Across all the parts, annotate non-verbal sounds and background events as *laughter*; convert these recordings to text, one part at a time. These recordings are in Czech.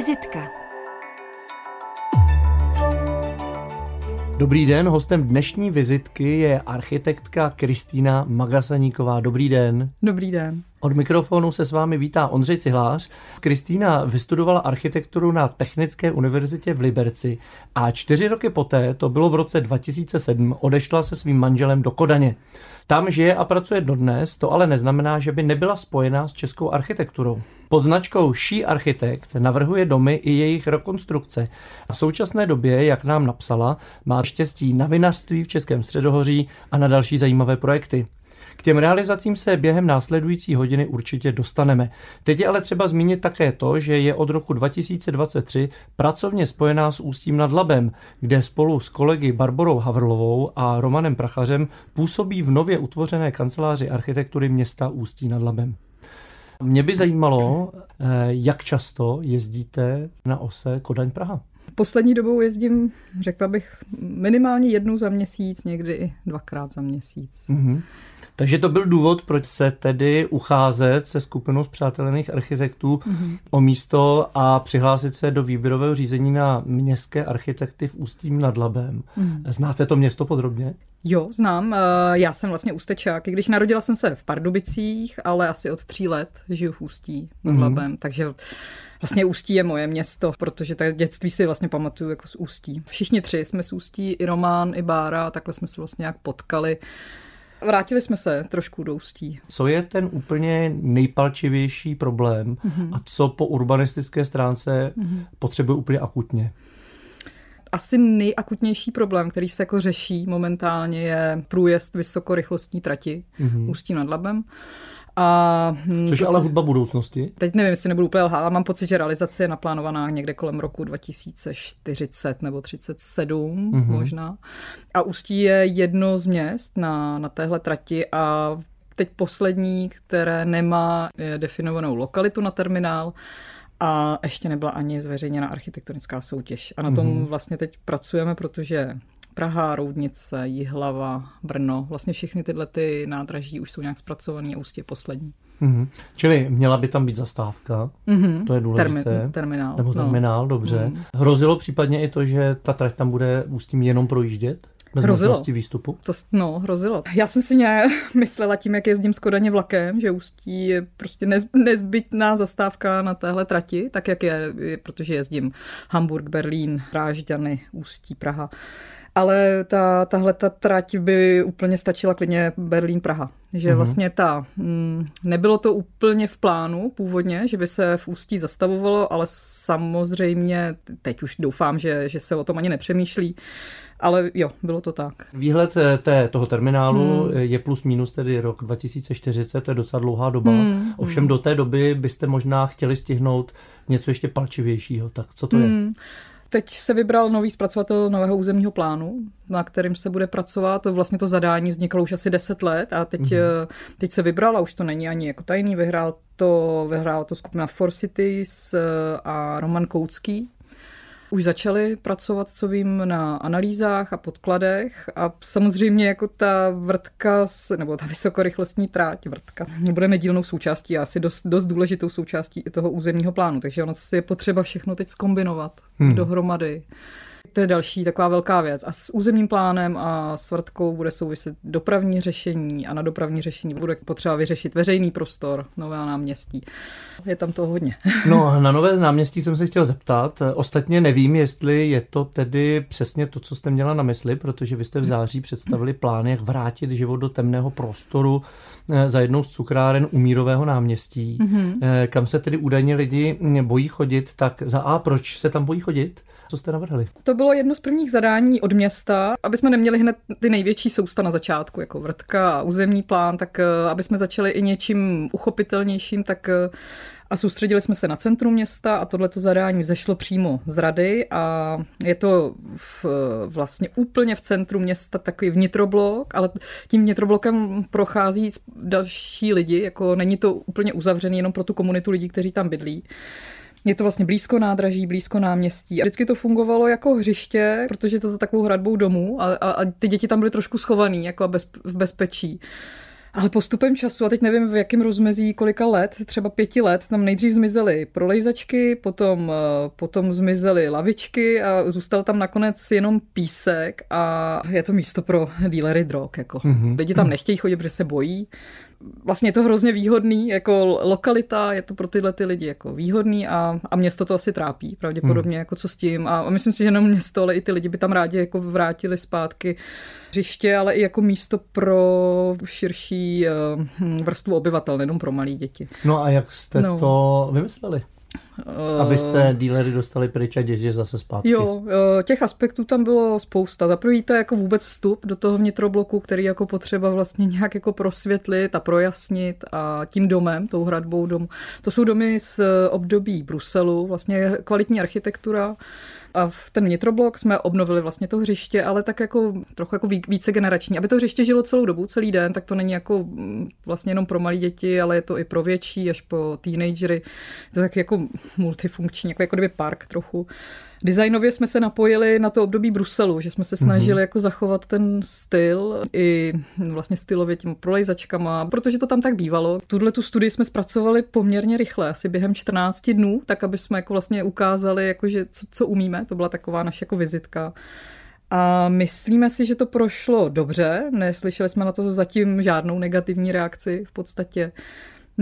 Vizitka. Dobrý den, hostem dnešní vizitky je architektka Kristýna Magasaníková. Dobrý den. Dobrý den. Od mikrofonu se s vámi vítá Ondřej Cihlář. Kristýna vystudovala architekturu na Technické univerzitě v Liberci a čtyři roky poté, to bylo v roce 2007, odešla se svým manželem do Kodaně. Tam žije a pracuje dodnes, to ale neznamená, že by nebyla spojená s českou architekturou. Pod značkou She Architect navrhuje domy i jejich rekonstrukce. V současné době, jak nám napsala, má štěstí na vinařství v Českém středohoří a na další zajímavé projekty. K těm realizacím se během následující hodiny určitě dostaneme. Teď je ale třeba zmínit také to, že je od roku 2023 pracovně spojená s Ústím nad Labem, kde spolu s kolegy Barborou Havrlovou a Romanem Prachařem působí v nově utvořené kanceláři architektury města Ústí nad Labem. Mě by zajímalo, eh, jak často jezdíte na ose Kodaň Praha. Poslední dobou jezdím, řekla bych, minimálně jednou za měsíc, někdy i dvakrát za měsíc. Mm-hmm. Takže to byl důvod, proč se tedy ucházet se skupinou zpřátelených architektů mm-hmm. o místo a přihlásit se do výběrového řízení na městské architekty v Ústím nad Labem. Mm-hmm. Znáte to město podrobně? Jo, znám. Eh, já jsem vlastně ústečák. I když narodila jsem se v Pardubicích, ale asi od tří let žiju v Ústí nad mm-hmm. Labem, takže Vlastně Ústí je moje město, protože tak dětství si vlastně pamatuju jako z Ústí. Všichni tři jsme z Ústí, i Román, i Bára, takhle jsme se vlastně nějak potkali. Vrátili jsme se trošku do Ústí. Co je ten úplně nejpalčivější problém mm-hmm. a co po urbanistické stránce mm-hmm. potřebuje úplně akutně? Asi nejakutnější problém, který se jako řeší momentálně, je průjezd vysokorychlostní trati mm-hmm. Ústí nad Labem. A, hm, Což je ale hudba budoucnosti? Teď nevím, jestli nebudu úplně lhát, ale mám pocit, že realizace je naplánovaná někde kolem roku 2040 nebo 37 mm-hmm. možná. A Ústí je jedno z měst na, na téhle trati a teď poslední, které nemá definovanou lokalitu na terminál, a ještě nebyla ani zveřejněna architektonická soutěž. A na tom mm-hmm. vlastně teď pracujeme, protože Praha, Roudnice, Jihlava, Brno, vlastně všechny tyhle ty nádraží už jsou nějak zpracované a ústě poslední. Mm-hmm. Čili měla by tam být zastávka, mm-hmm. to je důležité. Termi- terminál. Nebo no. terminál, no. dobře. Mm. Hrozilo případně i to, že ta trať tam bude ústím jenom projíždět? Bez hrozilo. výstupu? To, no, hrozilo. Já jsem si nějak *laughs* myslela tím, jak jezdím z Kodaně vlakem, že Ústí je prostě nez, nezbytná zastávka na téhle trati, tak jak je, protože jezdím Hamburg, Berlín, Drážďany, Ústí, Praha ale ta, tahle ta trať by úplně stačila klidně Berlín-Praha. Že mm-hmm. vlastně ta, mm, nebylo to úplně v plánu původně, že by se v Ústí zastavovalo, ale samozřejmě teď už doufám, že, že se o tom ani nepřemýšlí. Ale jo, bylo to tak. Výhled eh, té, toho terminálu hmm. je plus minus tedy rok 2040, to je docela dlouhá doba. Hmm. Ovšem do té doby byste možná chtěli stihnout něco ještě palčivějšího. Tak co to hmm. je? Teď se vybral nový zpracovatel nového územního plánu, na kterým se bude pracovat. To vlastně to zadání vzniklo už asi 10 let a teď, mm-hmm. teď se vybral a už to není ani jako tajný. Vyhrál to, vyhrál to skupina Four Cities eh, a Roman Koucký, už začali pracovat, co vím, na analýzách a podkladech a samozřejmě jako ta vrtka, nebo ta vysokorychlostní tráť, vrtka, bude nedílnou součástí a asi dost, dost důležitou součástí i toho územního plánu, takže ono je potřeba všechno teď skombinovat hmm. dohromady. To je další taková velká věc. A s územním plánem a s vrtkou bude souviset dopravní řešení a na dopravní řešení bude potřeba vyřešit veřejný prostor, nové náměstí. Je tam toho hodně. *laughs* No, na nové náměstí jsem se chtěl zeptat. Ostatně nevím, jestli je to tedy přesně to, co jste měla na mysli, protože vy jste v září představili plán, jak vrátit život do temného prostoru eh, za jednou z cukráren u Mírového náměstí. Mm-hmm. Kam se tedy údajně lidi bojí chodit, tak za A, proč se tam bojí chodit? Co jste navrhli? To bylo jedno z prvních zadání od města, aby jsme neměli hned ty největší sousta na začátku, jako vrtka a územní plán, tak eh, aby jsme začali i něčím uchopitelnějším, tak eh, a soustředili jsme se na centrum města a tohleto zadání zešlo přímo z rady a je to v, vlastně úplně v centru města takový vnitroblok, ale tím vnitroblokem prochází další lidi, jako není to úplně uzavřený jenom pro tu komunitu lidí, kteří tam bydlí. Je to vlastně blízko nádraží, blízko náměstí. A vždycky to fungovalo jako hřiště, protože to za takovou hradbou domů a, a, a ty děti tam byly trošku schovaný, jako bez, v bezpečí. Ale postupem času, a teď nevím v jakém rozmezí kolika let, třeba pěti let, tam nejdřív zmizely prolejzačky, potom, eh, potom zmizely lavičky a zůstal tam nakonec jenom písek a je to místo pro dílery drog. Jako. Mm-hmm. Lidi tam nechtějí chodit, protože se bojí vlastně je to hrozně výhodný, jako lokalita, je to pro tyhle ty lidi jako výhodný a, a město to asi trápí pravděpodobně, hmm. jako co s tím. A, a myslím si, že jenom město, ale i ty lidi by tam rádi jako vrátili zpátky hřiště, ale i jako místo pro širší uh, vrstvu obyvatel, nejenom pro malé děti. No a jak jste no. to vymysleli? Abyste eh, dílery dostali pryč a děti zase zpátky. Jo, eh, těch aspektů tam bylo spousta. Za prvý to je jako vůbec vstup do toho vnitrobloku, který jako potřeba vlastně nějak jako prosvětlit a projasnit a tím domem, tou hradbou dom. To jsou domy z období Bruselu, vlastně kvalitní architektura, a v ten vnitroblok jsme obnovili vlastně to hřiště, ale tak jako trochu jako více generační. Aby to hřiště žilo celou dobu, celý den, tak to není jako mm, vlastně jenom pro malé děti, ale je to i pro větší, až po teenagery. To tak jako multifunkční, jako, jako kdyby park trochu. Designově jsme se napojili na to období Bruselu, že jsme se snažili mm-hmm. jako zachovat ten styl i vlastně stylově tím prolejzačkama, protože to tam tak bývalo. Tuhle tu studii jsme zpracovali poměrně rychle, asi během 14 dnů, tak aby jsme jako vlastně ukázali, jako že co, co umíme. To byla taková naše jako vizitka. A myslíme si, že to prošlo dobře, neslyšeli jsme na to zatím žádnou negativní reakci v podstatě.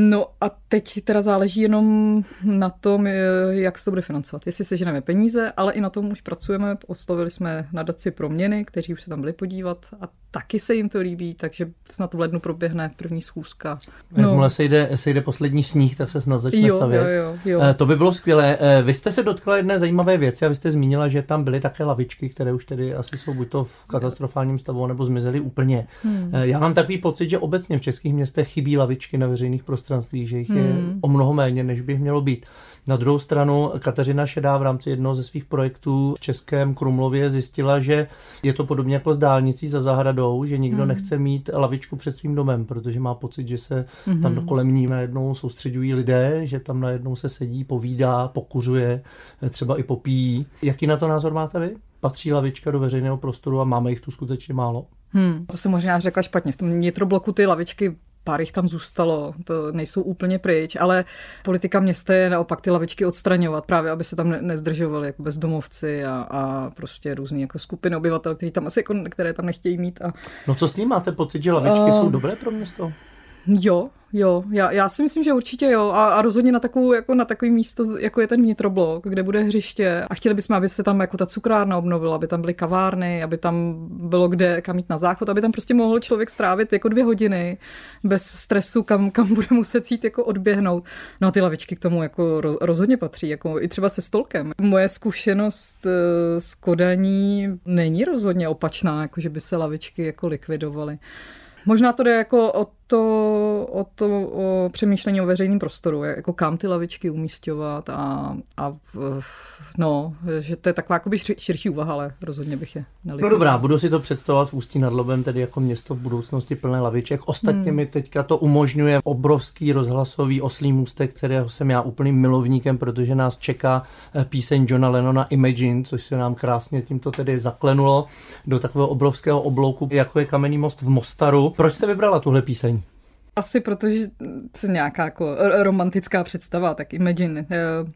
No a teď teda záleží jenom na tom, jak se to bude financovat. Jestli seženeme peníze, ale i na tom už pracujeme. Oslovili jsme nadaci Proměny, kteří už se tam byli podívat a taky se jim to líbí, takže snad v lednu proběhne první schůzka. No. Jakmile se jde, se jde poslední sníh, tak se snad začne jo, stavět. Jo, jo, jo. Eh, to by bylo skvělé. Eh, vy jste se dotkla jedné zajímavé věci a vy jste zmínila, že tam byly také lavičky, které už tedy asi jsou buď to v katastrofálním stavu, nebo zmizely úplně. Hmm. Eh, já mám takový pocit, že obecně v českých městech chybí lavičky na veřejných prostranstvích, že jich je hmm. o mnoho méně, než by mělo být. Na druhou stranu Kateřina Šedá v rámci jednoho ze svých projektů v Českém Krumlově zjistila, že je to podobně jako s dálnicí za zahradou, že nikdo hmm. nechce mít lavičku před svým domem, protože má pocit, že se hmm. tam kolem ní najednou soustředují lidé, že tam najednou se sedí, povídá, pokuřuje, třeba i popíjí. Jaký na to názor máte vy? Patří lavička do veřejného prostoru a máme jich tu skutečně málo? Hmm, to jsem možná řekla špatně. V tom nitrobloku ty lavičky pár jich tam zůstalo, to nejsou úplně pryč, ale politika města je naopak ty lavičky odstraňovat, právě aby se tam ne- nezdržovali jako bezdomovci a, a prostě různé jako skupiny obyvatel, který tam asi jako, které tam nechtějí mít. A... No co s tím máte pocit, že lavičky uh... jsou dobré pro město? Jo, jo, já, já si myslím, že určitě jo a, a rozhodně na, takovou, jako na takový místo, jako je ten vnitroblok, kde bude hřiště a chtěli bychom, aby se tam jako ta cukrárna obnovila, aby tam byly kavárny, aby tam bylo kde kam jít na záchod, aby tam prostě mohl člověk strávit jako dvě hodiny bez stresu, kam, kam bude muset jít jako odběhnout. No a ty lavičky k tomu jako rozhodně patří, jako i třeba se stolkem. Moje zkušenost eh, s kodaní není rozhodně opačná, jako že by se lavičky jako likvidovaly. Možná to jde jako o to, o to o přemýšlení o veřejném prostoru, jako kam ty lavičky umístěvat a, a no, že to je taková jakoby širší úvaha, ale rozhodně bych je nelikoval. No dobrá, budu si to představovat v Ústí nad Lobem, tedy jako město v budoucnosti plné laviček. Ostatně hmm. mi teďka to umožňuje obrovský rozhlasový oslý můstek, kterého jsem já úplným milovníkem, protože nás čeká eh, píseň Johna Lennona Imagine, což se nám krásně tímto tedy zaklenulo do takového obrovského oblouku, jako je kamenný most v Mostaru. Proč jste vybrala tuhle píseň? Asi protože se nějaká jako romantická představa, tak Imagine. Eh,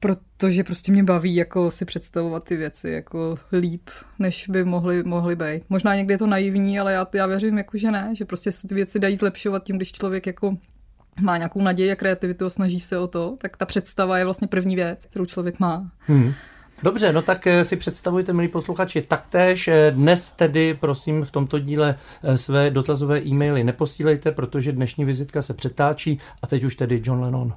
protože prostě mě baví jako si představovat ty věci jako líp, než by mohly, mohly být. Možná někdy je to naivní, ale já, já věřím, jako, že ne, že prostě se ty věci dají zlepšovat tím, když člověk jako má nějakou naději a kreativitu a snaží se o to, tak ta představa je vlastně první věc, kterou člověk má. Hmm. Dobře, no tak eh, si představujte, milí posluchači, taktéž eh, dnes tedy, prosím, v tomto díle eh, své dotazové e-maily neposílejte, protože dnešní vizitka se přetáčí a teď už tedy John Lennon.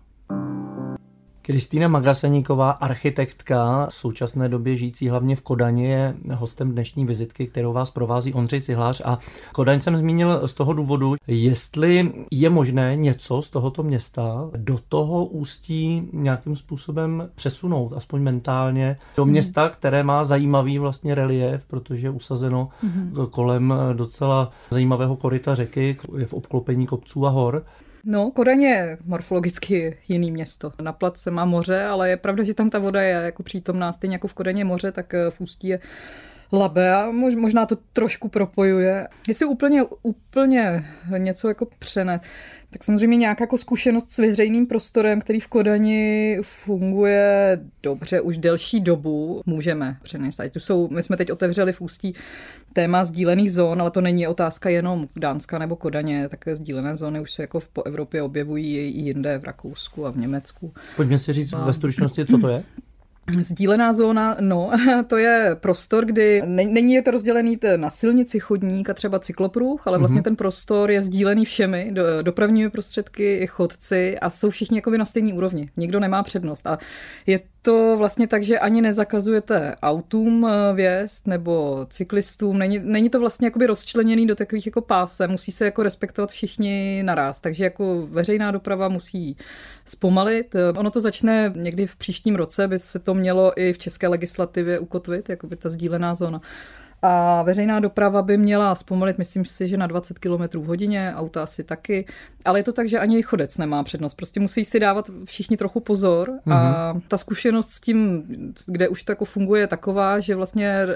Kristýna Magaseníková, architektka, v současné době žijící hlavně v Kodani, je hostem dnešní vizitky, kterou vás provází Ondřej Cihlář. A Kodaň jsem zmínil z toho důvodu, jestli je možné něco z tohoto města do toho ústí nějakým způsobem přesunout, aspoň mentálně, do mhm. města, které má zajímavý vlastně relief, protože je usazeno mm-hmm. kolem docela zajímavého koryta řeky, je v obklopení kopců a hor. No, Kodaň je morfologicky jiný město. Na place má moře, ale je pravda, že tam ta voda je jako přítomná, stejně jako v Kodaně moře, tak eh, v Ústí je Labe a možná to trošku propojuje. Jestli úplně, úplně něco jako přenet, tak samozřejmě nějaká jako zkušenost s veřejným prostorem, který v Kodani funguje dobře už delší dobu, můžeme přenést. Ať jsou, my jsme teď otevřeli v Ústí téma sdílených zón, ale to není otázka jenom Dánska nebo Kodaně, také sdílené zóny už se jako po Evropě objevují i jinde, v Rakousku a v Německu. Pojďme si říct a... ve stručnosti, co to je? *clears throat* Sdílená zóna, no, *laughs* to je prostor, kdy není to rozdělený na silnici, chodník a třeba cyklopruh, ale vlastně mm-hmm. ten prostor je sdílený všemi, do, dopravními prostředky, chodci a jsou všichni jako na stejné úrovni. Nikdo nemá přednost. A je to vlastně tak, že ani nezakazujete autům eh, vjezd nebo cyklistům. Není, není to vlastně jakoby rozčleněný do takových jako pásem. Musí se jako respektovat všichni naraz. Takže jako veřejná doprava musí zpomalit. Eh, ono to začne někdy v příštím roce, by se to mělo i v české legislativě ukotvit, jako by ta sdílená zóna. A veřejná doprava by měla zpomalit, myslím si, že na 20 km v hodině, auta asi taky. Ale je to tak, že ani chodec nemá přednost. Prostě musí si dávat všichni trochu pozor. Mm-hmm. A mhm. ta zkušenost s tím, kde už to jako funguje, je taková, že vlastně eh,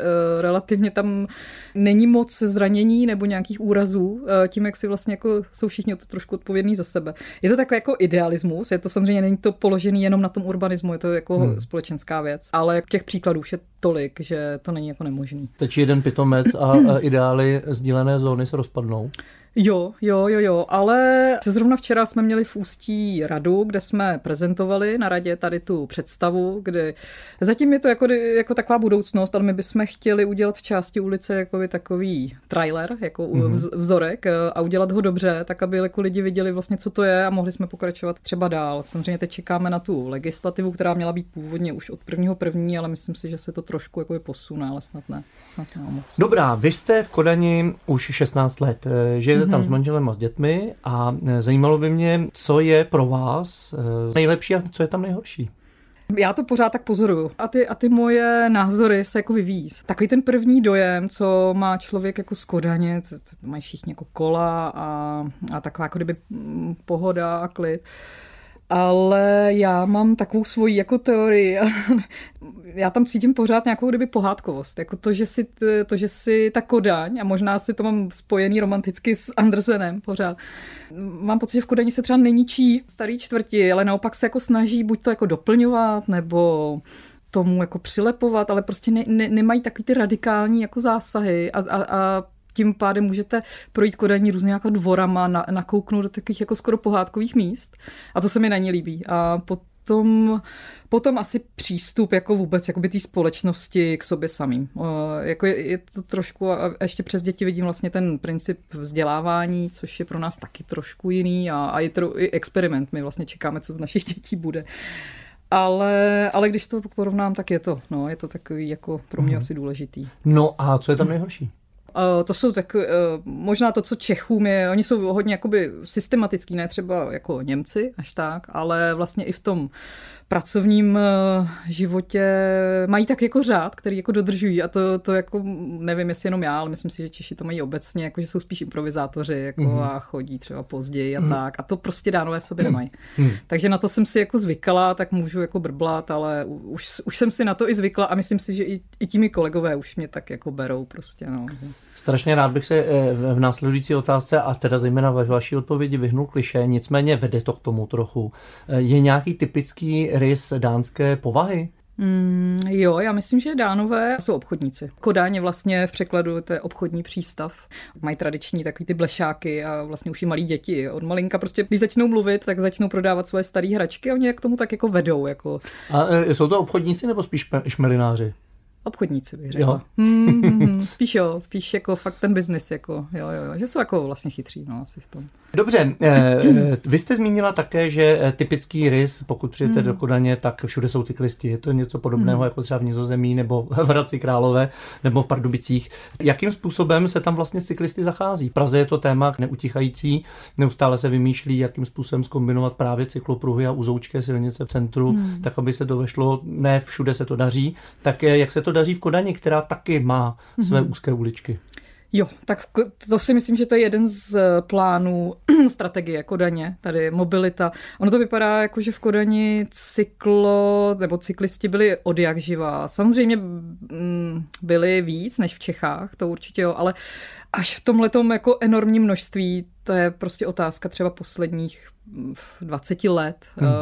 relativně tam není moc zranění nebo nějakých úrazů, eh, tím, jak si vlastně jako jsou všichni to trošku odpovědní za sebe. Je to takový jako idealismus, je to samozřejmě není to položený jenom na tom urbanismu, je to jako hmm. společenská věc. Ale těch příkladů už je tolik, že to není jako nemožný. Teď jeden pitomec a ideály sdílené zóny se rozpadnou. Jo, jo, jo, jo, ale zrovna včera jsme měli v Ústí radu, kde jsme prezentovali na radě tady tu představu, kdy zatím je to jako, jako taková budoucnost, ale my bychom chtěli udělat v části ulice jako takový trailer, jako mm-hmm. vzorek eh, a udělat ho dobře, tak aby jako lidi viděli vlastně, co to je a mohli jsme pokračovat třeba dál. Samozřejmě teď čekáme na tu legislativu, která měla být původně už od prvního první, ale myslím si, že se to trošku jako posune, ale snad ne. Snad ne Dobrá, vy jste v Kodani už 16 let, eh, že mm-hmm. tam s manželem a s dětmi a e, zajímalo by mě, co je pro vás e, nejlepší a co je tam nejhorší. Já to pořád tak pozoruju. A ty, a ty moje názory se jako vyvíjí. Takový ten první dojem, co má člověk jako z Kodaně, to, to mají všichni jako kola a, a taková jako kdyby mm, pohoda a klid ale já mám takovou svoji jako teorii. *laughs* já tam cítím pořád nějakou kdyby pohádkovost. Jako to, že si, to, že si ta Kodaň, a možná si to mám spojený romanticky s Andersenem pořád, mám pocit, že v Kodani se třeba neníčí starý čtvrti, ale naopak se jako snaží buď to jako doplňovat, nebo tomu jako přilepovat, ale prostě ne, ne, nemají takový ty radikální jako zásahy a, a, a tím pádem můžete projít Kodaní různě jako dvorama, na, nakouknout do takových jako skoro pohádkových míst. A to se mi na ní líbí. A potom, potom asi přístup jako vůbec jako by té společnosti k sobě samým. Jako je, je to trošku, a ještě přes děti vidím vlastně ten princip vzdělávání, což je pro nás taky trošku jiný a, a je to i experiment. My vlastně čekáme, co z našich dětí bude. Ale, ale když to porovnám, tak je to, no, je to takový jako pro mě mm. asi důležitý. No a co je tam nejhorší? Uh, to jsou tak, uh, možná to, co Čechům je, oni jsou hodně jakoby systematický, ne třeba jako Němci až tak, ale vlastně i v tom pracovním eh, životě mají tak jako řád, který jako dodržují a to, to jako nevím, jestli jenom já, ale myslím si, že Češi to mají obecně, jako že jsou spíš improvizátoři jako mm-hmm. a chodí třeba později a mm-hmm. tak a to prostě dánové v sobě nemají. Mm-hmm. Takže na to jsem si jako zvykala, tak můžu jako brblat, ale už, už jsem si na to i zvykla a myslím si, že i, i tími kolegové už mě tak jako berou prostě, no. Strašně rád bych se eh, v následující otázce a teda zejména ve vaší odpovědi vyhnul kliše, nicméně vede to k tomu trochu. Eh, je nějaký typický rys dánské povahy? Mm, jo, já myslím, že Dánové jsou obchodníci. Kodáň je vlastně v překladu to je obchodní přístav. Mají tradiční takový ty blešáky a vlastně už i malí děti. Od malinka prostě, když začnou mluvit, tak začnou prodávat svoje staré hračky a oni k tomu tak jako vedou. Jako... A e, jsou to obchodníci nebo spíš šmelináři? Obchodníci bych řekla. Hmm, hmm, hmm, spíš jo, spíš jako fakt ten biznis, jako, jo, jo, jo, že jsou jako vlastně chytří, no, asi v tom. Dobře, eh, eh, vy jste zmínila také, že eh, typický rys, pokud přijete hmm. do Kodaně, tak všude jsou cyklisti. Je to něco podobného hmm. jako třeba v Nizozemí nebo v Hradci Králové nebo v Pardubicích. Jakým způsobem se tam vlastně cyklisty zachází? V Praze je to téma neutichající, neustále se vymýšlí, jakým způsobem skombinovat právě cyklopruhy a uzoučké silnice v centru, hmm. tak aby se to vešlo. Ne všude se to daří. Tak jak se to daří v Kodani, která taky má své hmm. úzké uličky? Jo, tak to si myslím, že to je jeden z eh, plánů *clears throat* strategie Kodaně, tady mobilita. Ono to vypadá jako, že v Kodani cyklo, nebo cyklisti byli od jak živá. Samozřejmě mm, byli víc než v Čechách, to určitě jo, ale až v tomhletom jako enormní množství, to je prostě otázka třeba posledních 20 let. Hmm. Uh,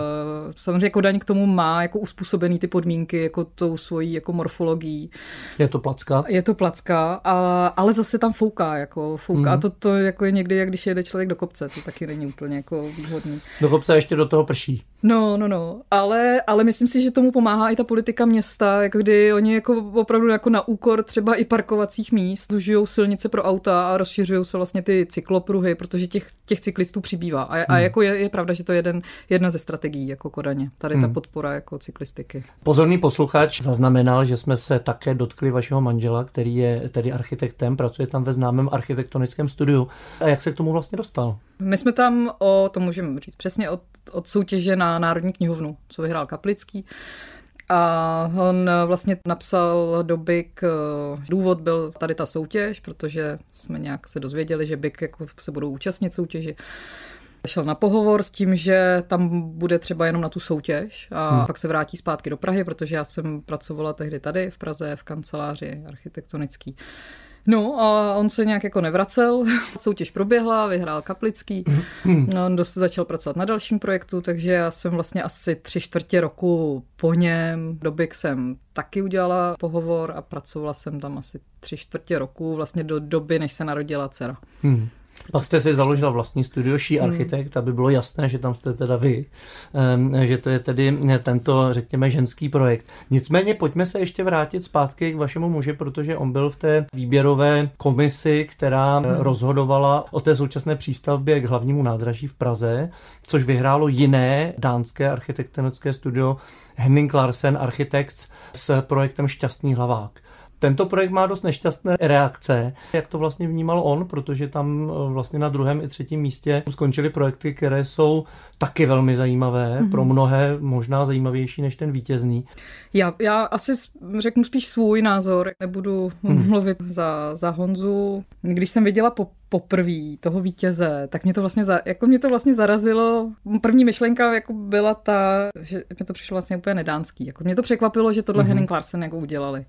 samozřejmě Kodaň k tomu má jako uspůsobený ty podmínky, jako tou svojí jako morfologií. Je to placka? Je to placka, a, ale zase tam fouká, jako fouká. Hmm. A to, to jako je někdy, jak když jede člověk do kopce, to taky není úplně jako výhodný. Do kopce ještě do toho prší. No, no, no, ale, ale myslím si, že tomu pomáhá i ta politika města, jako kdy oni jako opravdu jako na úkor třeba i parkovacích míst zužijou silnice pro auta a rozšiřují se vlastně ty cyklopruhy, protože těch, těch cyklistů přibývá. A, hmm. a jako je, je pravda, že to je jeden, jedna ze strategií jako Kodaně, tady ta hmm. podpora jako cyklistiky. Pozorný posluchač zaznamenal, že jsme se také dotkli vašeho manžela, který je tedy architektem, pracuje tam ve známém architektonickém studiu. A jak se k tomu vlastně dostal? My jsme tam o, to můžeme říct přesně, od, od soutěže na Národní knihovnu, co vyhrál Kaplický. A on vlastně napsal do BIK, důvod byl tady ta soutěž, protože jsme nějak se dozvěděli, že BIK jako se budou účastnit soutěži. Šel na pohovor s tím, že tam bude třeba jenom na tu soutěž a hmm. pak se vrátí zpátky do Prahy, protože já jsem pracovala tehdy tady v Praze v kanceláři architektonický. No a on se nějak jako nevracel, *laughs* soutěž proběhla, vyhrál Kaplický, no, on dost začal pracovat na dalším projektu, takže já jsem vlastně asi tři čtvrtě roku po něm, doby jsem taky udělala pohovor a pracovala jsem tam asi tři čtvrtě roku, vlastně do doby, než se narodila dcera. Hmm. Pak jste si založila vlastní studio Ší hmm. Architekt, aby bylo jasné, že tam jste teda vy, že to je tedy tento, řekněme, ženský projekt. Nicméně pojďme se ještě vrátit zpátky k vašemu muži, protože on byl v té výběrové komisi, která hmm. rozhodovala o té současné přístavbě k hlavnímu nádraží v Praze, což vyhrálo jiné dánské architektonické studio Henning Larsen Architects s projektem Šťastný hlavák. Tento projekt má dost nešťastné reakce. Jak to vlastně vnímal on, protože tam eh, vlastně na druhém i třetím místě skončily projekty, které jsou taky velmi zajímavé, mm-hmm. pro mnohé možná zajímavější než ten vítězný. Já, já asi řeknu spíš svůj názor, nebudu mm. mluvit za, za Honzu. Když jsem viděla po, poprvé toho vítěze, tak mě to vlastně, za, jako mě to vlastně zarazilo. První myšlenka jako byla ta, že mě to přišlo vlastně úplně nedánský. Jako mě to překvapilo, že tohle mm-hmm. Henning Larsen jako udělali.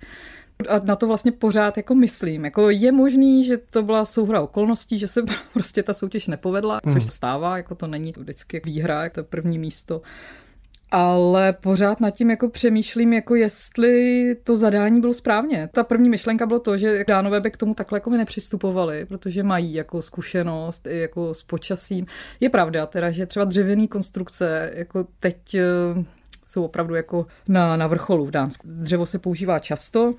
A na to vlastně pořád jako myslím. Jako je možný, že to byla souhra okolností, že se *laughs* prostě ta soutěž nepovedla, což hmm. se stává, jako to není vždycky výhra, jak to první místo. Ale pořád nad tím jako přemýšlím, jako jestli to zadání bylo správně. Ta první myšlenka bylo to, že dánové by k tomu takhle jako nepřistupovali, protože mají jako zkušenost i jako s počasím. Je pravda teda, že třeba dřevěný konstrukce jako teď eh, jsou opravdu jako na, na vrcholu v Dánsku. Dřevo se používá často,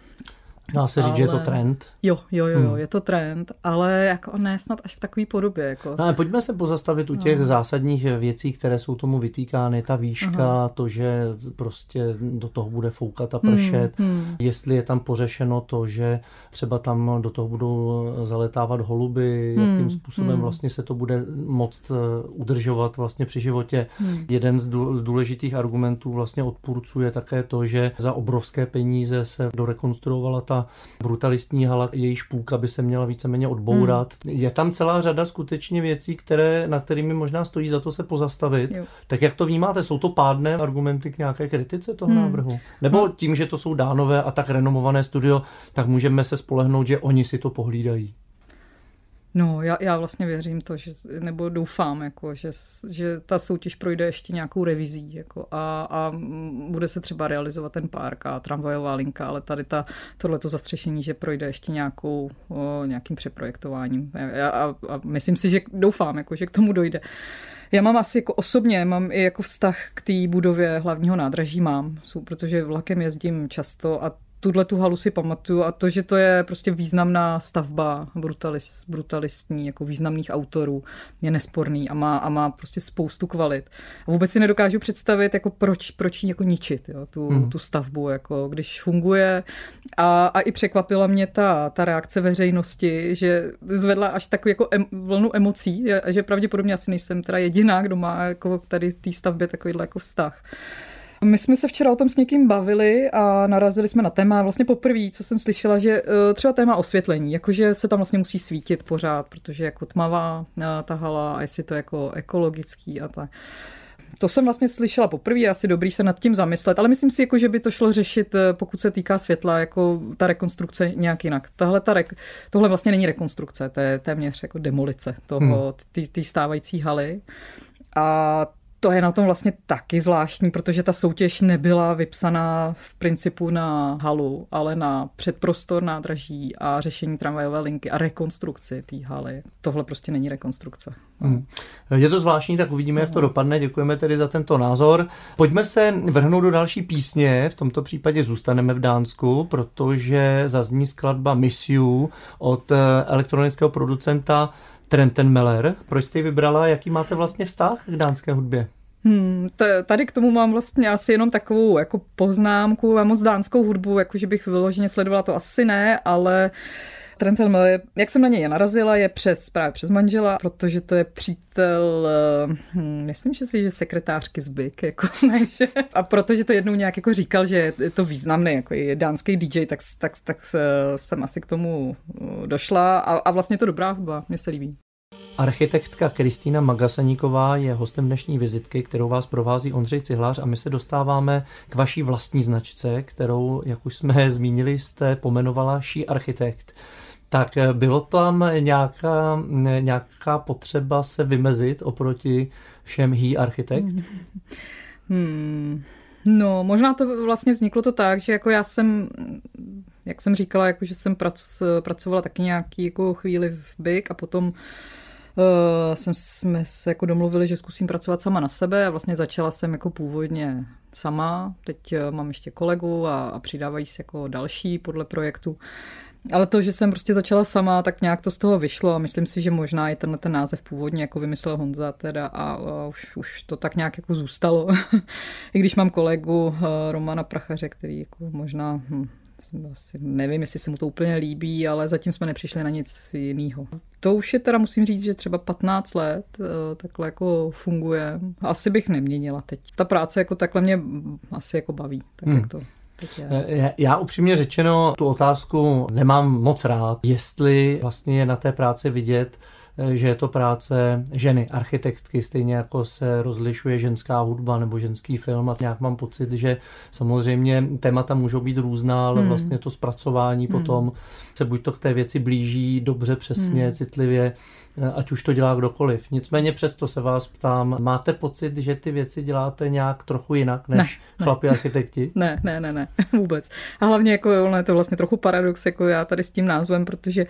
Dá se říct, ale... že je to trend? Jo, jo, jo, hmm. je to trend, ale jako ne snad až v takové podobě. Jako... No, ale pojďme se pozastavit u těch no. zásadních věcí, které jsou tomu vytýkány. Ta výška, Aha. to, že prostě do toho bude foukat a pršet, hmm, hmm. jestli je tam pořešeno to, že třeba tam do toho budou zaletávat holuby, hmm, jakým způsobem hmm. vlastně se to bude moct eh, udržovat vlastně při životě. Hmm. Jeden z důležitých argumentů vlastně odpůrců je také to, že za obrovské peníze se dorekonstruovala ta brutalistní hala, jejíž půlka by se měla víceméně odbourat. Hmm. Je tam celá řada skutečně věcí, které, na kterými možná stojí za to se pozastavit. Jo. Tak jak to vnímáte? Jsou to pádné argumenty k nějaké kritice toho hmm. návrhu? Nebo hmm. tím, že to jsou dánové a tak renomované studio, tak můžeme se spolehnout, že oni si to pohlídají? No, já, já vlastně věřím to, že, nebo doufám, jako, že, že ta soutěž projde ještě nějakou revizí jako, a, a bude se třeba realizovat ten park a tramvajová linka, ale tady ta, tohleto zastřešení, že projde ještě nějakou, o, nějakým přeprojektováním. Já, a, a myslím si, že doufám, jako, že k tomu dojde. Já mám asi jako osobně, mám i jako vztah k té budově hlavního nádraží mám, protože vlakem jezdím často a tuhle tu halu si pamatuju a to, že to je prostě významná stavba brutalist, brutalistní, jako významných autorů, je nesporný a má, a má prostě spoustu kvalit. A vůbec si nedokážu představit, jako proč, proč ji jako ničit, jo, tu, mm. tu stavbu, jako když funguje. A, a i překvapila mě ta, ta reakce veřejnosti, že zvedla až takovou jako em, vlnu emocí, že pravděpodobně asi nejsem teda jediná, kdo má jako tady té stavbě takovýhle jako vztah. My jsme se včera o tom s někým bavili a narazili jsme na téma vlastně poprvé, co jsem slyšela, že eh, třeba téma osvětlení, jakože se tam vlastně musí svítit pořád, protože jako tmavá eh, ta hala a jestli to jako ekologický a tak. To jsem vlastně slyšela poprvé, asi dobrý se nad tím zamyslet, ale myslím si, jako, že by to šlo řešit, eh, pokud se týká světla, jako ta rekonstrukce nějak jinak. Tahle ta re- tohle vlastně není rekonstrukce, to je téměř jako demolice toho, hmm. ty stávající haly. A to je na tom vlastně taky zvláštní, protože ta soutěž nebyla vypsaná v principu na halu, ale na předprostor nádraží a řešení tramvajové linky a rekonstrukci té haly. Tohle prostě není rekonstrukce. Hmm. Je to zvláštní, tak uvidíme, jak to dopadne. Děkujeme tedy za tento názor. Pojďme se vrhnout do další písně. V tomto případě zůstaneme v Dánsku, protože zazní skladba Miss You od elektronického producenta Trenten Meller. Proč jste ji vybrala? Jaký máte vlastně vztah k dánské hudbě? Hmm, t- tady k tomu mám vlastně asi jenom takovou jako poznámku a moc dánskou hudbu, jakože bych vyloženě sledovala, to asi ne, ale Trenten Meller, jak jsem na něj narazila, je přes, právě přes manžela, protože to je přítel, hm, myslím, že si, že sekretářky z BIK, jako, *laughs* takže, a protože to jednou nějak jako říkal, že je to významný, jako je dánský DJ, tak, tak, tak jsem asi k tomu uh, došla a, a vlastně to dobrá hudba, mně se líbí. Architektka Kristýna Magasaníková je hostem dnešní vizitky, kterou vás provází Ondřej Cihlář a my se dostáváme k vaší vlastní značce, kterou, jak už jsme *laughs* zmínili, jste pomenovala She Architect. Tak eh, bylo tam nějaká, nějaká potřeba se vymezit oproti všem He Architect? Hmm. No, možná to vlastně vzniklo to tak, že jako já jsem, jak jsem říkala, jako že jsem pracovala taky nějaký jako chvíli v BIG a potom uh, jsem, jsme se jako domluvili, že zkusím pracovat sama na sebe a vlastně začala jsem jako původně sama. Teď mám ještě kolegu a, a přidávají se jako další podle projektu. Ale to, že jsem prostě začala sama, tak nějak to z toho vyšlo a myslím si, že možná i tenhle ten název původně jako vymyslel Honza teda a, a už, už to tak nějak jako zůstalo. *laughs* I když mám kolegu uh, Romana Prachaře, který jako možná hm, asi nevím, jestli se mu to úplně líbí, ale zatím jsme nepřišli na nic jiného. To už je teda, musím říct, že třeba 15 let eh, takhle jako funguje. Asi bych neměnila teď. Ta práce jako takhle mě asi jako baví. Tak hmm. jak to eh, já upřímně řečeno tu otázku nemám moc rád, jestli vlastně je na té práci vidět, Eh, že je to práce ženy, architektky, stejně jako se rozlišuje ženská hudba nebo ženský film a nějak mám pocit, že samozřejmě témata můžou být různá, ale hmm. vlastně to zpracování hmm. potom se buď to k té věci blíží dobře, přesně, hmm. citlivě, eh, ať už to dělá kdokoliv. Nicméně přesto se vás ptám, máte pocit, že ty věci děláte nějak trochu jinak než ne, chlapi ne. architekti? Ne, ne, ne, ne, *laughs* vůbec. A hlavně jako je to vlastně trochu paradox, jako já tady s tím názvem, protože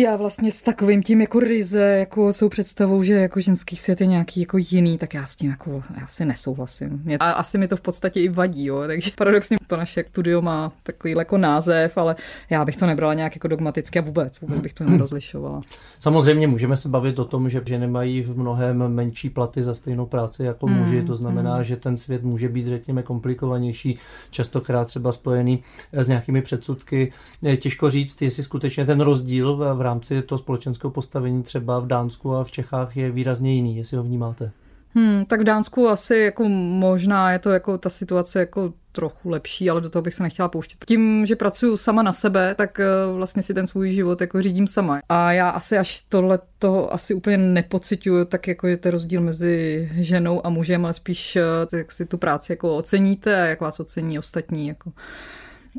já vlastně s takovým tím jako ryze, jako jsou představou, že jako ženský svět je nějaký jako jiný, tak já s tím jako já si nesouhlasím. Mě, a asi mi to v podstatě i vadí, jo. Takže paradoxně to naše studio má takový jako název, ale já bych to nebrala nějak jako dogmaticky a vůbec, vůbec bych to nerozlišovala. Samozřejmě můžeme se bavit o tom, že ženy mají v mnohem menší platy za stejnou práci jako mm, muži, to znamená, mm. že ten svět může být, řekněme, komplikovanější, častokrát třeba spojený s nějakými předsudky. Těžko říct, jestli skutečně ten rozdíl v rámci toho společenského postavení třeba v Dánsku a v Čechách je výrazně jiný, jestli ho vnímáte. Hmm, tak v Dánsku asi jako možná je to jako ta situace jako trochu lepší, ale do toho bych se nechtěla pouštět. Tím, že pracuji sama na sebe, tak eh, vlastně si ten svůj život jako řídím sama. A já asi až tohle to asi úplně nepocituju, tak jako je to rozdíl mezi ženou a mužem, ale spíš eh, jak si tu práci jako oceníte a jak vás ocení ostatní. Jako.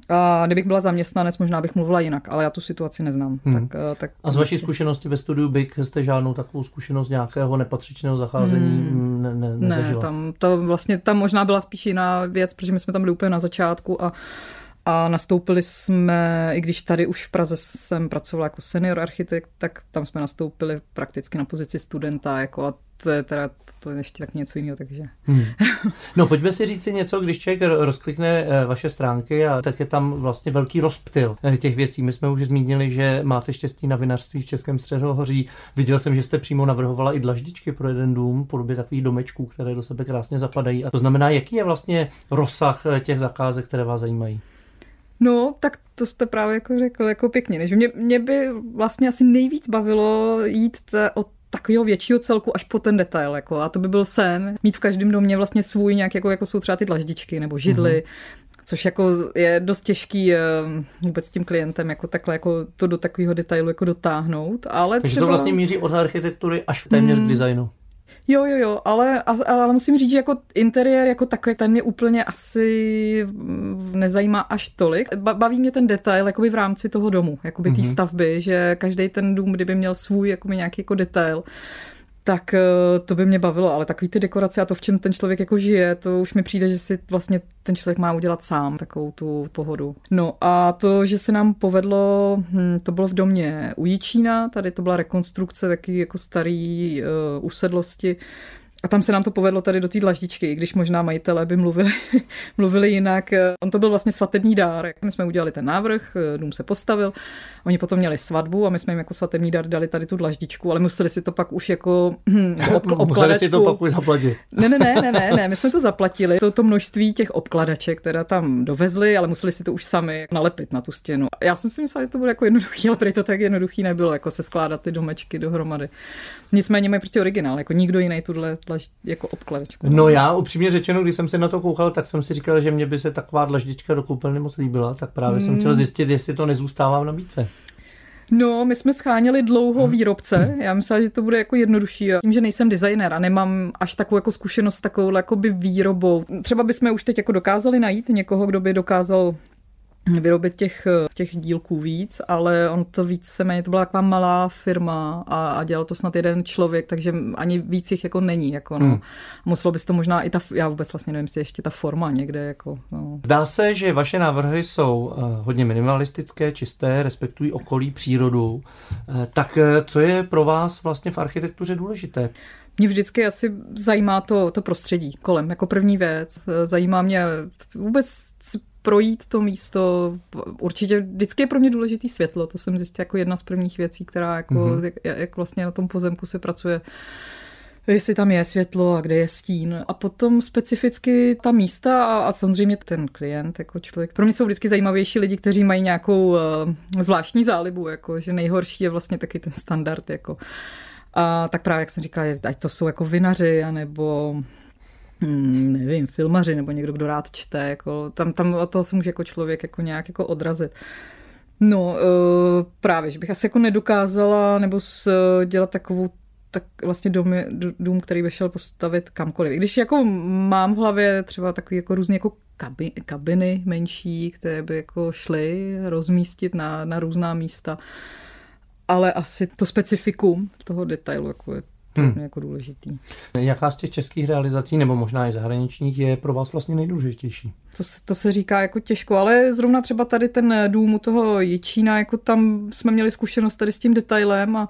A kdybych byla zaměstnanec, možná bych mluvila jinak, ale já tu situaci neznám. Hmm. Tak, eh, tak a z vaší zkušenosti ve studiu BIG jste žádnou takovou zkušenost nějakého nepatřičného zacházení hmm. ne, ne, nezažila? Ne, tam, to vlastně, tam možná byla spíš jiná věc, protože my jsme tam byli úplně na začátku a a nastoupili jsme, i když tady už v Praze jsem pracovala jako senior architekt, tak tam jsme nastoupili prakticky na pozici studenta, jako a to je teda to je ještě tak něco jiného, takže. Hmm. *laughs* No pojďme si říct si něco, když člověk rozklikne eh, vaše stránky a tak je tam vlastně velký rozptyl eh, těch věcí. My jsme už zmínili, že máte štěstí na vinařství v Českém středohoří. Viděl jsem, že jste přímo navrhovala i dlaždičky pro jeden dům, podobě takových domečků, které do sebe krásně zapadají. A to znamená, jaký je vlastně rozsah eh, těch zakázek, které vás zajímají? No, tak to jste právě jako řekl jako pěkně, než mě, mě by vlastně asi nejvíc bavilo jít t- od takového většího celku až po ten detail. Jako. A to by byl sen, mít v každém domě vlastně svůj nějak, jako, jako jsou třeba ty dlaždičky nebo židly, mm-hmm což jako je dost těžký eh, vůbec s tím klientem jako takhle jako to do takového detailu jako dotáhnout. Ale Takže třeba... to vlastně míří od architektury až téměř hmm. k designu. Jo, jo, jo, ale, ale musím říct, že jako interiér jako takový, ten mě úplně asi nezajímá až tolik. Baví mě ten detail jakoby v rámci toho domu, jakoby té mm-hmm. stavby, že každý ten dům, kdyby měl svůj jakoby nějaký jako detail, tak eh, to by mě bavilo, ale takový ty dekorace a to, v čem ten člověk jako žije, to už mi přijde, že si vlastně ten člověk má udělat sám takovou tu pohodu. No a to, že se nám povedlo, hm, to bylo v domě u Jičína, tady to byla rekonstrukce taky jako starý uh, usedlosti, a tam se nám to povedlo tady do té dlaždičky, když možná majitelé by mluvili, *laughs* mluvili jinak. On to byl vlastně svatební dár. My jsme udělali ten návrh, dům se postavil Oni potom měli svatbu a my jsme jim jako svatební dar dali tady tu dlaždičku, ale museli si to pak už jako hm, *laughs* ob, obkladačku. Museli si to pak už zaplatit. *laughs* Ne, ne, ne, ne, ne, ne, my jsme to zaplatili. To, to množství těch obkladaček, které tam dovezli, ale museli si to už sami nalepit na tu stěnu. Já jsem si myslela, že to bude jako jednoduchý, ale prý to tak jednoduchý nebylo, jako se skládat ty domečky dohromady. Nicméně mají prostě originál, jako nikdo jiný tuhle jako obkladačku. No já upřímně řečeno, když jsem si na to koukal, tak jsem si říkal, že mě by se taková dlaždička do koupelny moc líbila, tak právě hmm. jsem chtěl zjistit, jestli to nezůstává v nabídce. No, my jsme scháněli dlouho výrobce. Já myslím, že to bude jako jednodušší. Tím, že nejsem designer a nemám až takovou jako zkušenost s takovou jakoby výrobou. Třeba bychom už teď jako dokázali najít někoho, kdo by dokázal vyrobit těch, těch dílků víc, ale on to víc se méně, to byla taková malá firma a, a dělal to snad jeden člověk, takže ani víc jich jako není. Jako no. hmm. Muselo bys to možná i ta, já vůbec vlastně nevím, jestli ještě ta forma někde. Jako, no. Zdá se, že vaše návrhy jsou uh, hodně minimalistické, čisté, respektují okolí, přírodu. Uh, tak uh, co je pro vás vlastně v architektuře důležité? Mě vždycky asi zajímá to, to prostředí kolem, jako první věc. Zajímá mě vůbec projít to místo. Určitě vždycky je pro mě důležitý světlo, to jsem zjistila jako jedna z prvních věcí, která jako, mm-hmm. jak, jak vlastně na tom pozemku se pracuje jestli tam je světlo a kde je stín. A potom specificky ta místa a, a samozřejmě ten klient jako člověk. Pro mě jsou vždycky zajímavější lidi, kteří mají nějakou uh, zvláštní zálibu, jako, že nejhorší je vlastně taky ten standard. Jako. A tak právě, jak jsem říkala, ať to jsou jako vinaři, anebo Hmm, nevím, filmaři nebo někdo, kdo rád čte, jako, tam, tam od toho se může jako člověk jako nějak jako odrazit. No, uh, právě, že bych asi jako nedokázala nebo s, dělat takovou tak vlastně dům, dům, který by šel postavit kamkoliv. I když jako mám v hlavě třeba takový jako různě jako kabi, kabiny menší, které by jako šly rozmístit na, na různá místa, ale asi to specifikum toho detailu jako je hmm. jako důležitý. Jaká z těch českých realizací, nebo možná i zahraničních, je pro vás vlastně nejdůležitější? To se, to se říká jako těžko, ale zrovna třeba tady ten dům u toho Jičína, jako tam jsme měli zkušenost tady s tím detailem a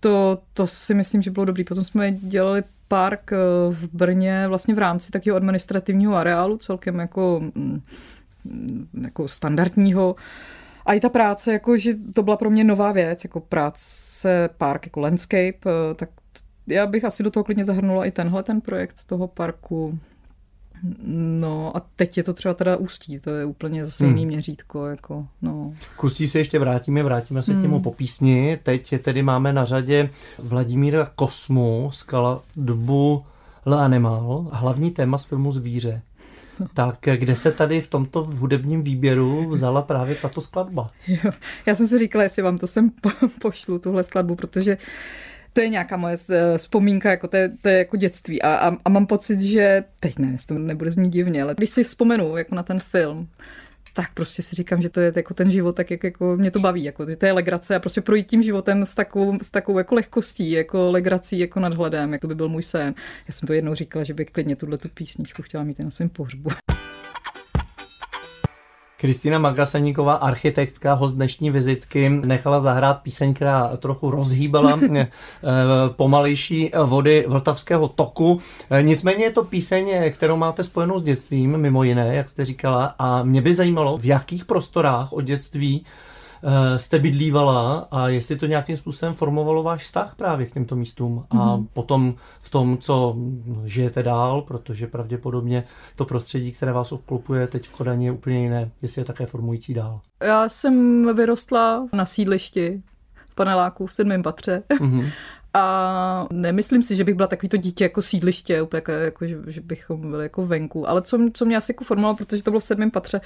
to, to si myslím, že bylo dobrý. Potom jsme dělali park eh, v Brně vlastně v rámci takového administrativního areálu, celkem jako, mm, jako standardního. A i ta práce, jako, že to byla pro mě nová věc, jako práce park, jako landscape, eh, tak já bych asi do toho klidně zahrnula i tenhle ten projekt toho parku. No a teď je to třeba teda Ústí, to je úplně zase hmm. jiný měřítko. Jako, no. K Ústí se ještě vrátíme, vrátíme se hmm. k němu po písni. Teď tedy máme na řadě Vladimíra Kosmu, skala dobu Le Animal, hlavní téma z filmu Zvíře. *laughs* Tak kde se tady v tomto hudebním výběru vzala právě tato skladba? Jo, já jsem si říkala, jestli vám to sem pošlu, tuhle skladbu, protože to je nějaká moje eh, vzpomínka, jako to, je, to je jako dětství. A, a, a mám pocit, že teď ne, to nebude znít divně, ale když si vzpomenu jako na ten film, tak prostě si říkám, že to je jako ten život, tak jak jako mě to baví, jako, že to je legrace a prostě projít tím životem s takovou, s takovou jako lehkostí, jako legrací, jako nadhledem, jak to by byl můj sen. Já jsem to jednou říkala, že by klidně tuhle tu písničku chtěla mít na svém pohřbu. Kristýna Magasaníková, architektka, host dnešní vizitky, nechala zahrát píseň, která trochu rozhýbala *laughs* eh, pomalejší vody Vltavského toku. Eh, nicméně je to píseň, kterou máte spojenou s dětstvím, mimo jiné, jak jste říkala, a mě by zajímalo, v jakých prostorách od dětství jste bydlívala a jestli to nějakým způsobem formovalo váš vztah právě k těmto místům a mm-hmm. potom v tom, co žijete dál, protože pravděpodobně to prostředí, které vás obklopuje teď v Kodani je úplně jiné, jestli je také formující dál. Já jsem vyrostla na sídlišti v paneláku v sedmém patře. Mm-hmm. *laughs* A nemyslím si, že bych byla takový to dítě jako sídliště, úplně jako, jako že, že bychom byli jako venku. Ale co, co mě asi jako formovalo, protože to bylo v sedmém patře,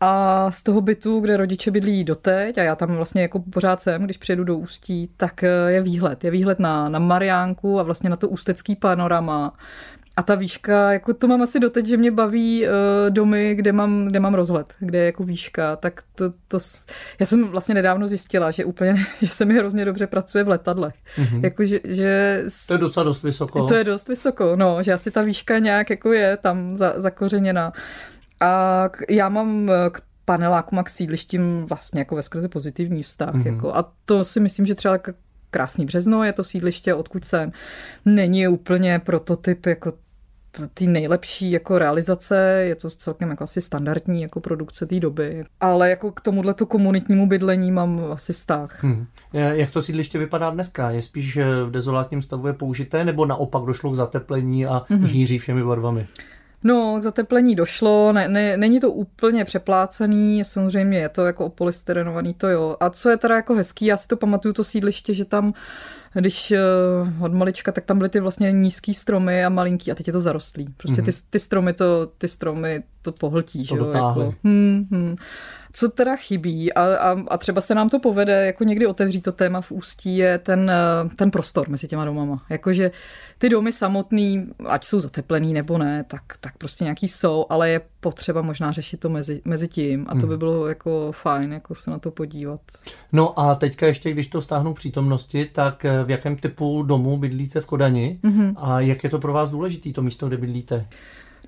a z toho bytu, kde rodiče bydlí doteď, a já tam vlastně jako pořád jsem, když přijedu do Ústí, tak je výhled. Je výhled na, na Mariánku a vlastně na to ústecký panorama. A ta výška, jako to mám asi doteď, že mě baví uh, domy, kde mám, kde mám rozhled, kde je jako výška, tak to, to, já jsem vlastně nedávno zjistila, že úplně, *laughs* že se mi hrozně dobře pracuje v letadlech. Mm-hmm. Jako, že, že, to je docela dost vysoko. To je dost vysoko, no, že asi ta výška nějak jako je tam za, zakořeněná. A já mám eh, k panelákům a k sídlištím vlastně jako ve skrze pozitivní vztah. Mm-hmm. Jako, a to si myslím, že třeba krásný březno je to sídliště, odkud jsem. Není úplně prototyp jako ty nejlepší jako realizace, je to celkem jako asi standardní jako produkce té doby. Ale jako k tomuhle komunitnímu bydlení mám asi vztah. Hmm. Jak to sídliště vypadá dneska? Je spíš v dezolátním stavu je použité, nebo naopak došlo k zateplení a hmm. hýří všemi barvami? No, k zateplení došlo, ne, ne, není to úplně přeplácený, samozřejmě je to jako opolystyrenovaný, to jo. A co je teda jako hezký, já si to pamatuju, to sídliště, že tam když uh, od malička, tak tam byly ty vlastně nízký stromy a malinký a teď je to zarostlý. Prostě ty, mhm. ty stromy to, ty stromy to pohltí, to že jo? Jako, hmm, hmm. Co teda chybí a, a, a třeba se nám to povede jako někdy otevřít to téma v Ústí je ten, eh, ten prostor mezi těma domama. Jakože ty domy samotný, ať jsou zateplený nebo ne, tak, tak prostě nějaký jsou, ale je potřeba možná řešit to mezi, mezi tím a to hmm. by bylo jako fajn, jako se na to podívat. No a teďka ještě, když to stáhnu přítomnosti, tak eh, v jakém typu domu bydlíte v Kodani mm-hmm. a jak je to pro vás důležité, to místo, kde bydlíte?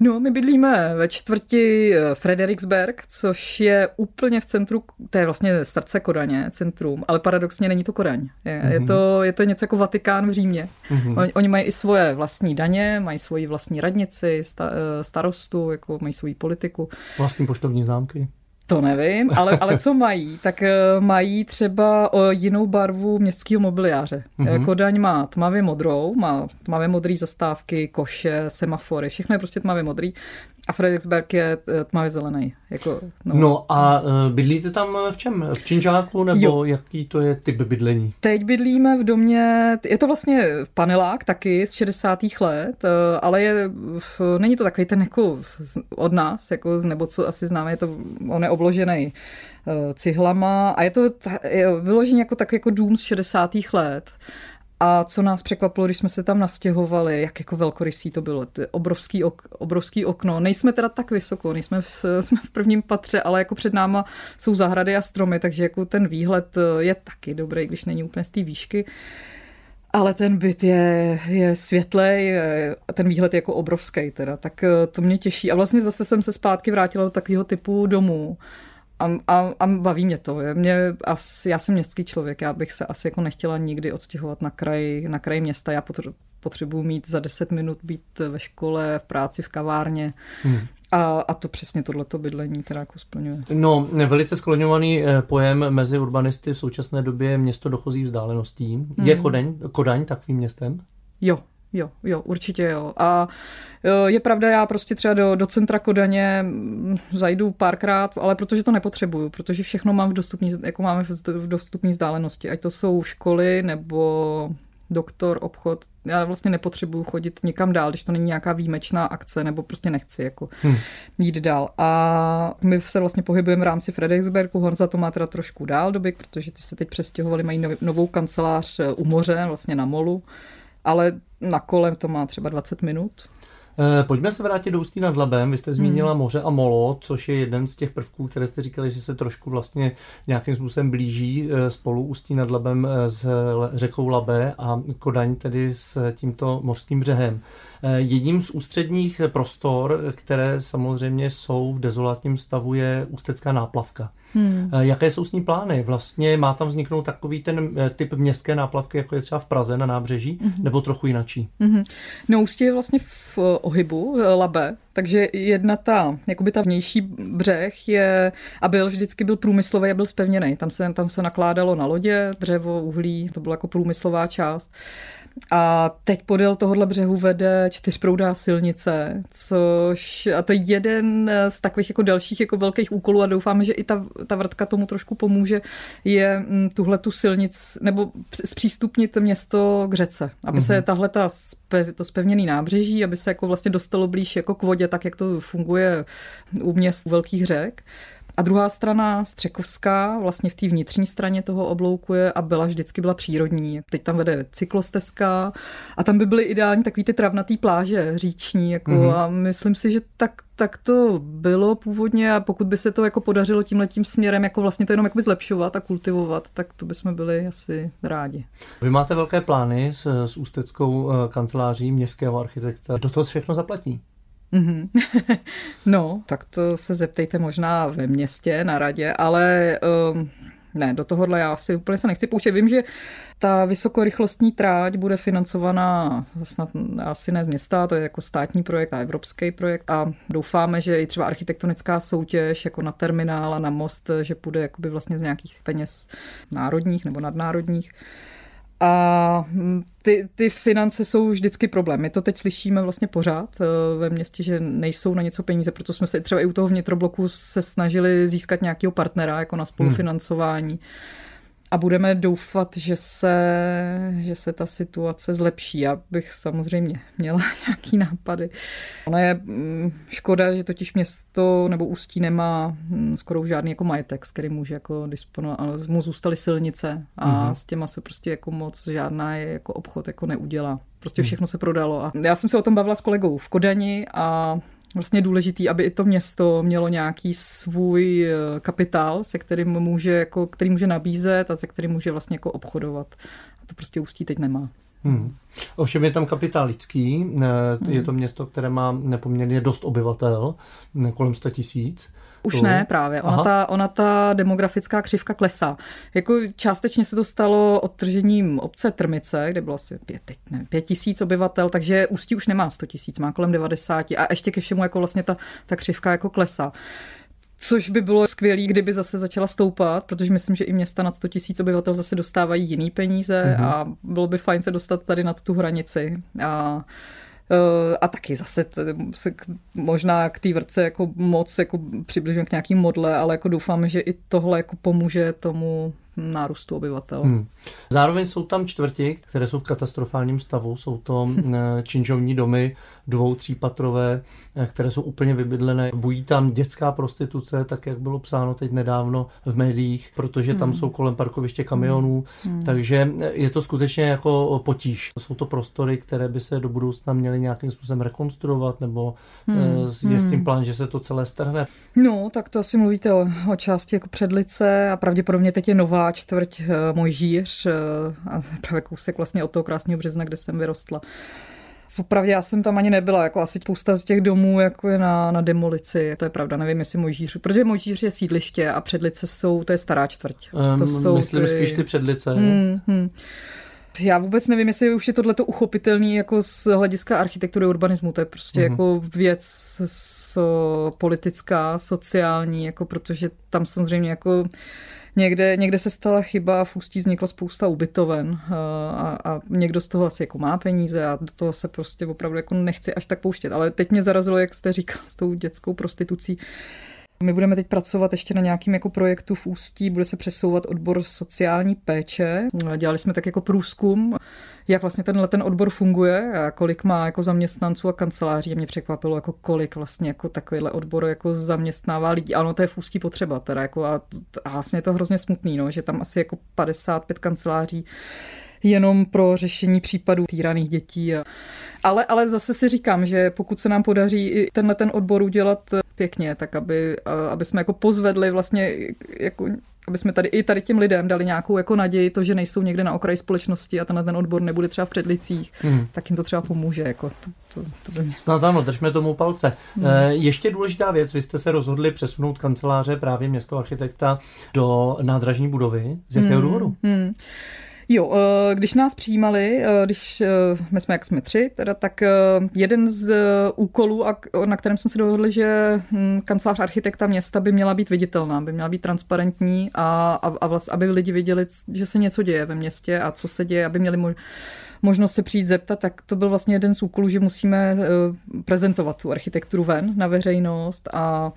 No, my bydlíme ve čtvrti eh, Frederiksberg, což je úplně v centru, to je vlastně srdce Kodaně, centrum, ale paradoxně není to Kodaň. Je, mm-hmm. je, to, je to něco jako Vatikán v Římě. Mm-hmm. Oni, oni mají i svoje vlastní daně, mají svoji vlastní radnici, sta, eh, starostu, jako mají svoji politiku. Vlastní poštovní známky. To nevím, ale, ale co mají? Tak eh, mají třeba jinou barvu městského mobiliáře. Mm-hmm. Kodaň má tmavě modrou, má tmavě modrý zastávky, koše, semafory, všechno je prostě tmavě modrý. A Frederiksberg je eh, tmavě zelený. Jako, no. no a uh, bydlíte tam v čem? V Činžáku nebo jo. jaký to je typ bydlení? Teď bydlíme v domě, je to vlastně panelák taky z 60. let, ale je, není to takový ten jako od nás, jako, nebo co asi známe, je to, on je obložený cihlama a je to je vyložený jako tak jako dům z 60. let. A co nás překvapilo, když jsme se tam nastěhovali, jak jako velkorysý to bylo, ty obrovský, ok, obrovský okno. Nejsme teda tak vysoko, nejsme v, *laughs* jsme v prvním patře, ale jako před náma jsou zahrady a stromy, takže jako ten výhled eh, je taky dobrý, když není úplně z té výšky. Ale ten byt je, je světlej, ten výhled je jako obrovský teda, tak eh, to mě těší. A vlastně zase jsem se zpátky vrátila do takového typu domů, a, a, a baví mě to. Mě, asi, já jsem městský člověk, já bych se asi jako nechtěla nikdy odstěhovat na kraj, na kraj města. Já potřebuji mít za 10 minut být ve škole, v práci, v kavárně. Hmm. A, a to přesně tohleto bydlení teda jako splňuje. No, velice skloňovaný eh, pojem mezi urbanisty v současné době město dochozí vzdáleností. Hmm. Je Kodaň, Kodaň takovým městem? Jo, Jo, jo, určitě jo. A je pravda, já prostě třeba do, do centra Kodaně zajdu párkrát, ale protože to nepotřebuju, protože všechno mám v dostupní, jako máme v dostupní vzdálenosti, ať to jsou školy nebo doktor, obchod. Já vlastně nepotřebuju chodit někam dál, když to není nějaká výjimečná akce, nebo prostě nechci jako hmm. jít dál. A my se vlastně pohybujeme v rámci Fredericksbergu. Honza to má teda trošku dál doby, protože ty se teď přestěhovali, mají novou kancelář u moře, vlastně na molu ale na kolem to má třeba 20 minut. Eh, pojďme se vrátit do Ústí nad Labem. Vy jste zmínila hmm. moře a molo, což je jeden z těch prvků, které jste říkali, že se trošku vlastně nějakým způsobem blíží eh, spolu Ústí nad Labem eh, s řekou Labe a Kodaň tedy s tímto mořským břehem. Jedním z ústředních prostor, které samozřejmě jsou v dezolátním stavu, je ústecká náplavka. Hmm. Jaké jsou s ní plány? Vlastně má tam vzniknout takový ten typ městské náplavky, jako je třeba v Praze na nábřeží, hmm. nebo trochu jinačí? Hmm. No Ústí je vlastně v ohybu, Labe, takže jedna ta, jakoby ta vnější břeh je, a byl vždycky byl průmyslový a byl spevněný. Tam se, tam se nakládalo na lodě, dřevo, uhlí, to byla jako průmyslová část. A teď podél tohohle břehu vede čtyřproudá silnice, což a to je jeden z takových jako dalších jako velkých úkolů a doufáme, že i ta, ta vrtka tomu trošku pomůže, je mm, tuhle tu silnic, nebo zpřístupnit město k řece, aby mm-hmm. se mhm. tahle ta spe, to spevněný nábřeží, aby se jako vlastně dostalo blíž jako k vodě, tak jak to funguje u měst velkých řek. A druhá strana, Střekovská, vlastně v té vnitřní straně toho oblouku je a byla vždycky byla přírodní. Teď tam vede cyklostezka a tam by byly ideální takový ty travnatý pláže říční. Jako, mm-hmm. A myslím si, že tak, tak to bylo původně a pokud by se to jako podařilo tím letím směrem, jako vlastně to jenom jakoby zlepšovat a kultivovat, tak to bychom byli asi rádi. Vy máte velké plány s, s ústeckou eh, kanceláří městského architekta. Do toho všechno zaplatí? Mm-hmm. *laughs* no, tak to se zeptejte možná ve městě, na radě, ale um, ne, do tohohle já si úplně se nechci pouštět. Vím, že ta vysokorychlostní tráť bude financovaná snad asi ne z města, to je jako státní projekt a evropský projekt a doufáme, že i třeba architektonická soutěž jako na terminál a na most, že půjde jakoby vlastně z nějakých peněz národních nebo nadnárodních. A hm, ty, ty finance jsou vždycky problém. My to teď slyšíme vlastně pořád eh, ve městě, že nejsou na něco peníze, proto jsme se třeba i u toho vnitrobloku se snažili získat nějakého partnera jako na spolufinancování. Hmm a budeme doufat, že se, že se ta situace zlepší. Já bych samozřejmě měla *laughs* nějaký nápady. Ona je mm, škoda, že totiž město nebo Ústí nemá mm, skoro žádný jako majetek, s kterým může jako disponovat. Mu zůstaly silnice a mm-hmm. s těma se prostě jako moc žádná jako obchod jako neudělá. Prostě mhm. všechno se prodalo. A já jsem se o tom bavila s kolegou v Kodani a vlastně důležitý, aby i to město mělo nějaký svůj eh, kapitál, se kterým může, jako, který může nabízet a se kterým může vlastně jako obchodovat. A to prostě Ústí teď nemá. Hmm. Ovšem je tam kapitál lidský, eh, je to město, které má nepoměrně dost obyvatel, kolem 100 tisíc. Už ne, právě. Ona ta, ona ta demografická křivka klesá. Jako částečně se to stalo odtržením obce Trmice, kde bylo asi pět, teď ne, pět tisíc obyvatel, takže Ústí už nemá 100 tisíc, má kolem 90 a ještě ke všemu jako vlastně ta, ta křivka jako klesá. Což by bylo skvělé, kdyby zase začala stoupat, protože myslím, že i města nad 100 tisíc obyvatel zase dostávají jiný peníze mm-hmm. a bylo by fajn se dostat tady nad tu hranici. A a taky zase se možná k té vrce jako moc jako přibližujeme k nějakým modle, ale jako doufám, že i tohle jako pomůže tomu nárůstu obyvatel. Hmm. Zároveň jsou tam čtvrti, které jsou v katastrofálním stavu. Jsou to *laughs* eh, činžovní domy, dvou, třípatrové, eh, které jsou úplně vybydlené. Bují tam dětská prostituce, tak jak bylo psáno teď nedávno v médiích, protože tam hmm. jsou kolem parkoviště kamionů, hmm. takže eh, je to skutečně jako potíž. Jsou to prostory, které by se do budoucna měly nějakým způsobem rekonstruovat, nebo hmm. je s tím hmm. plán, že se to celé strhne? No, tak to asi mluvíte o, o části jako předlice a pravděpodobně teď je nová čtvrť eh, Mojžíř eh, a *laughs* právě kousek vlastně od toho krásného března, kde jsem vyrostla. Popravdě já jsem tam ani nebyla, jako asi spousta z těch domů jako je na, na demolici, to je pravda, nevím jestli Mojžíř, protože Mojžíř je sídliště a předlice jsou, to je stará čtvrť. Um, to jsou myslím ty... spíš ty předlice. Hmm, hmm. Já vůbec nevím, jestli už je tohleto uchopitelný jako z hlediska architektury urbanismu. To je prostě uh-huh. jako věc so, politická, sociální, jako protože tam samozřejmě jako Někde, někde se stala chyba, v Ústí vznikla spousta ubytoven eh, a, a někdo z toho asi jako má peníze a do toho se prostě opravdu jako nechci až tak pouštět. Ale teď mě zarazilo, jak jste říkal, s tou dětskou prostitucí. My budeme teď pracovat ještě na nějakým jako projektu v Ústí, bude se přesouvat odbor sociální péče. Dělali jsme tak jako průzkum, jak vlastně tenhle ten odbor funguje a kolik má jako zaměstnanců a kanceláří. Mě překvapilo, jako kolik vlastně jako takovýhle odbor jako zaměstnává lidí. Ano, to je v Ústí potřeba teda jako a, a vlastně je to hrozně smutný, no, že tam asi jako 55 kanceláří jenom pro řešení případů týraných dětí. Ale, ale zase si říkám, že pokud se nám podaří i tenhle ten odbor udělat pěkně, tak aby, aby jsme jako pozvedli vlastně jako aby jsme tady i tady těm lidem dali nějakou jako naději, to, že nejsou někde na okraji společnosti a tenhle ten odbor nebude třeba v předlicích, hmm. tak jim to třeba pomůže. Jako to, to, to by mě... Snad ano, držme tomu palce. Hmm. E, ještě důležitá věc, vy jste se rozhodli přesunout kanceláře právě městského architekta do nádražní budovy. Z jakého hmm. důvodu? Hmm. Jo, eh, když nás přijímali, eh, když eh, my jsme jak jsme tři, teda, tak jeden z úkolů, na kterém jsme se dohodli, že hm, kancelář architekta města by měla být viditelná, by měla být transparentní a, a, a vlastně, aby lidi viděli, že se něco děje ve městě a co se děje, aby měli možnost se přijít zeptat, tak to byl vlastně jeden z úkolů, že musíme prezentovat tu architekturu ven na veřejnost a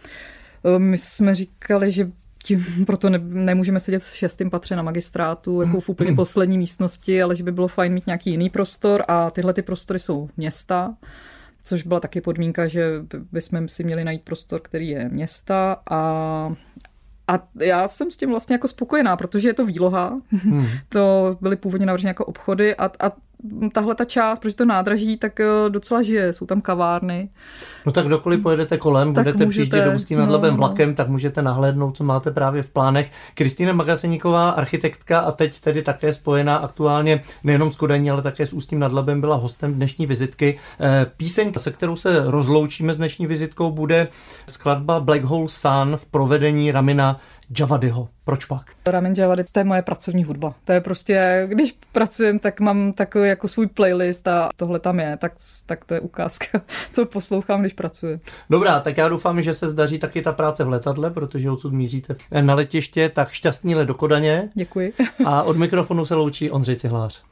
my jsme říkali, že tím proto ne, nemůžeme sedět v šestém patře na magistrátu, jako v úplně poslední místnosti, ale že by bylo fajn mít nějaký jiný prostor a tyhle ty prostory jsou města, což byla taky podmínka, že bychom si měli najít prostor, který je města a a já jsem s tím vlastně jako spokojená, protože je to výloha. Hmm. to byly původně navrženy jako obchody a, a tahle ta část, protože to nádraží, tak eh, docela žije, jsou tam kavárny. No tak kdokoliv pojedete kolem, tak budete můžete, přijíždět do Ústí nad Labem no, no, vlakem, tak můžete nahlédnout, co máte právě v plánech. Kristýna Magaseníková, architektka a teď tedy také spojená aktuálně nejenom s Kodaní, ale také s Ústím nad Labem, byla hostem dnešní vizitky. Eh, píseň, se kterou se rozloučíme s dnešní vizitkou, bude skladba Black Hole Sun v provedení Ramina Javadyho. Proč pak? Ramin Javady, to je moje pracovní hudba. To je prostě, když pracujem, tak mám takový jako svůj playlist a tohle tam je, tak, tak to je ukázka, *laughs* co poslouchám, když pracuji. Dobrá, tak já doufám, že se zdaří taky ta práce v letadle, protože odsud míříte na letiště, tak šťastný let do Kodaně. Děkuji. A od mikrofonu se loučí Ondřej Cihlář.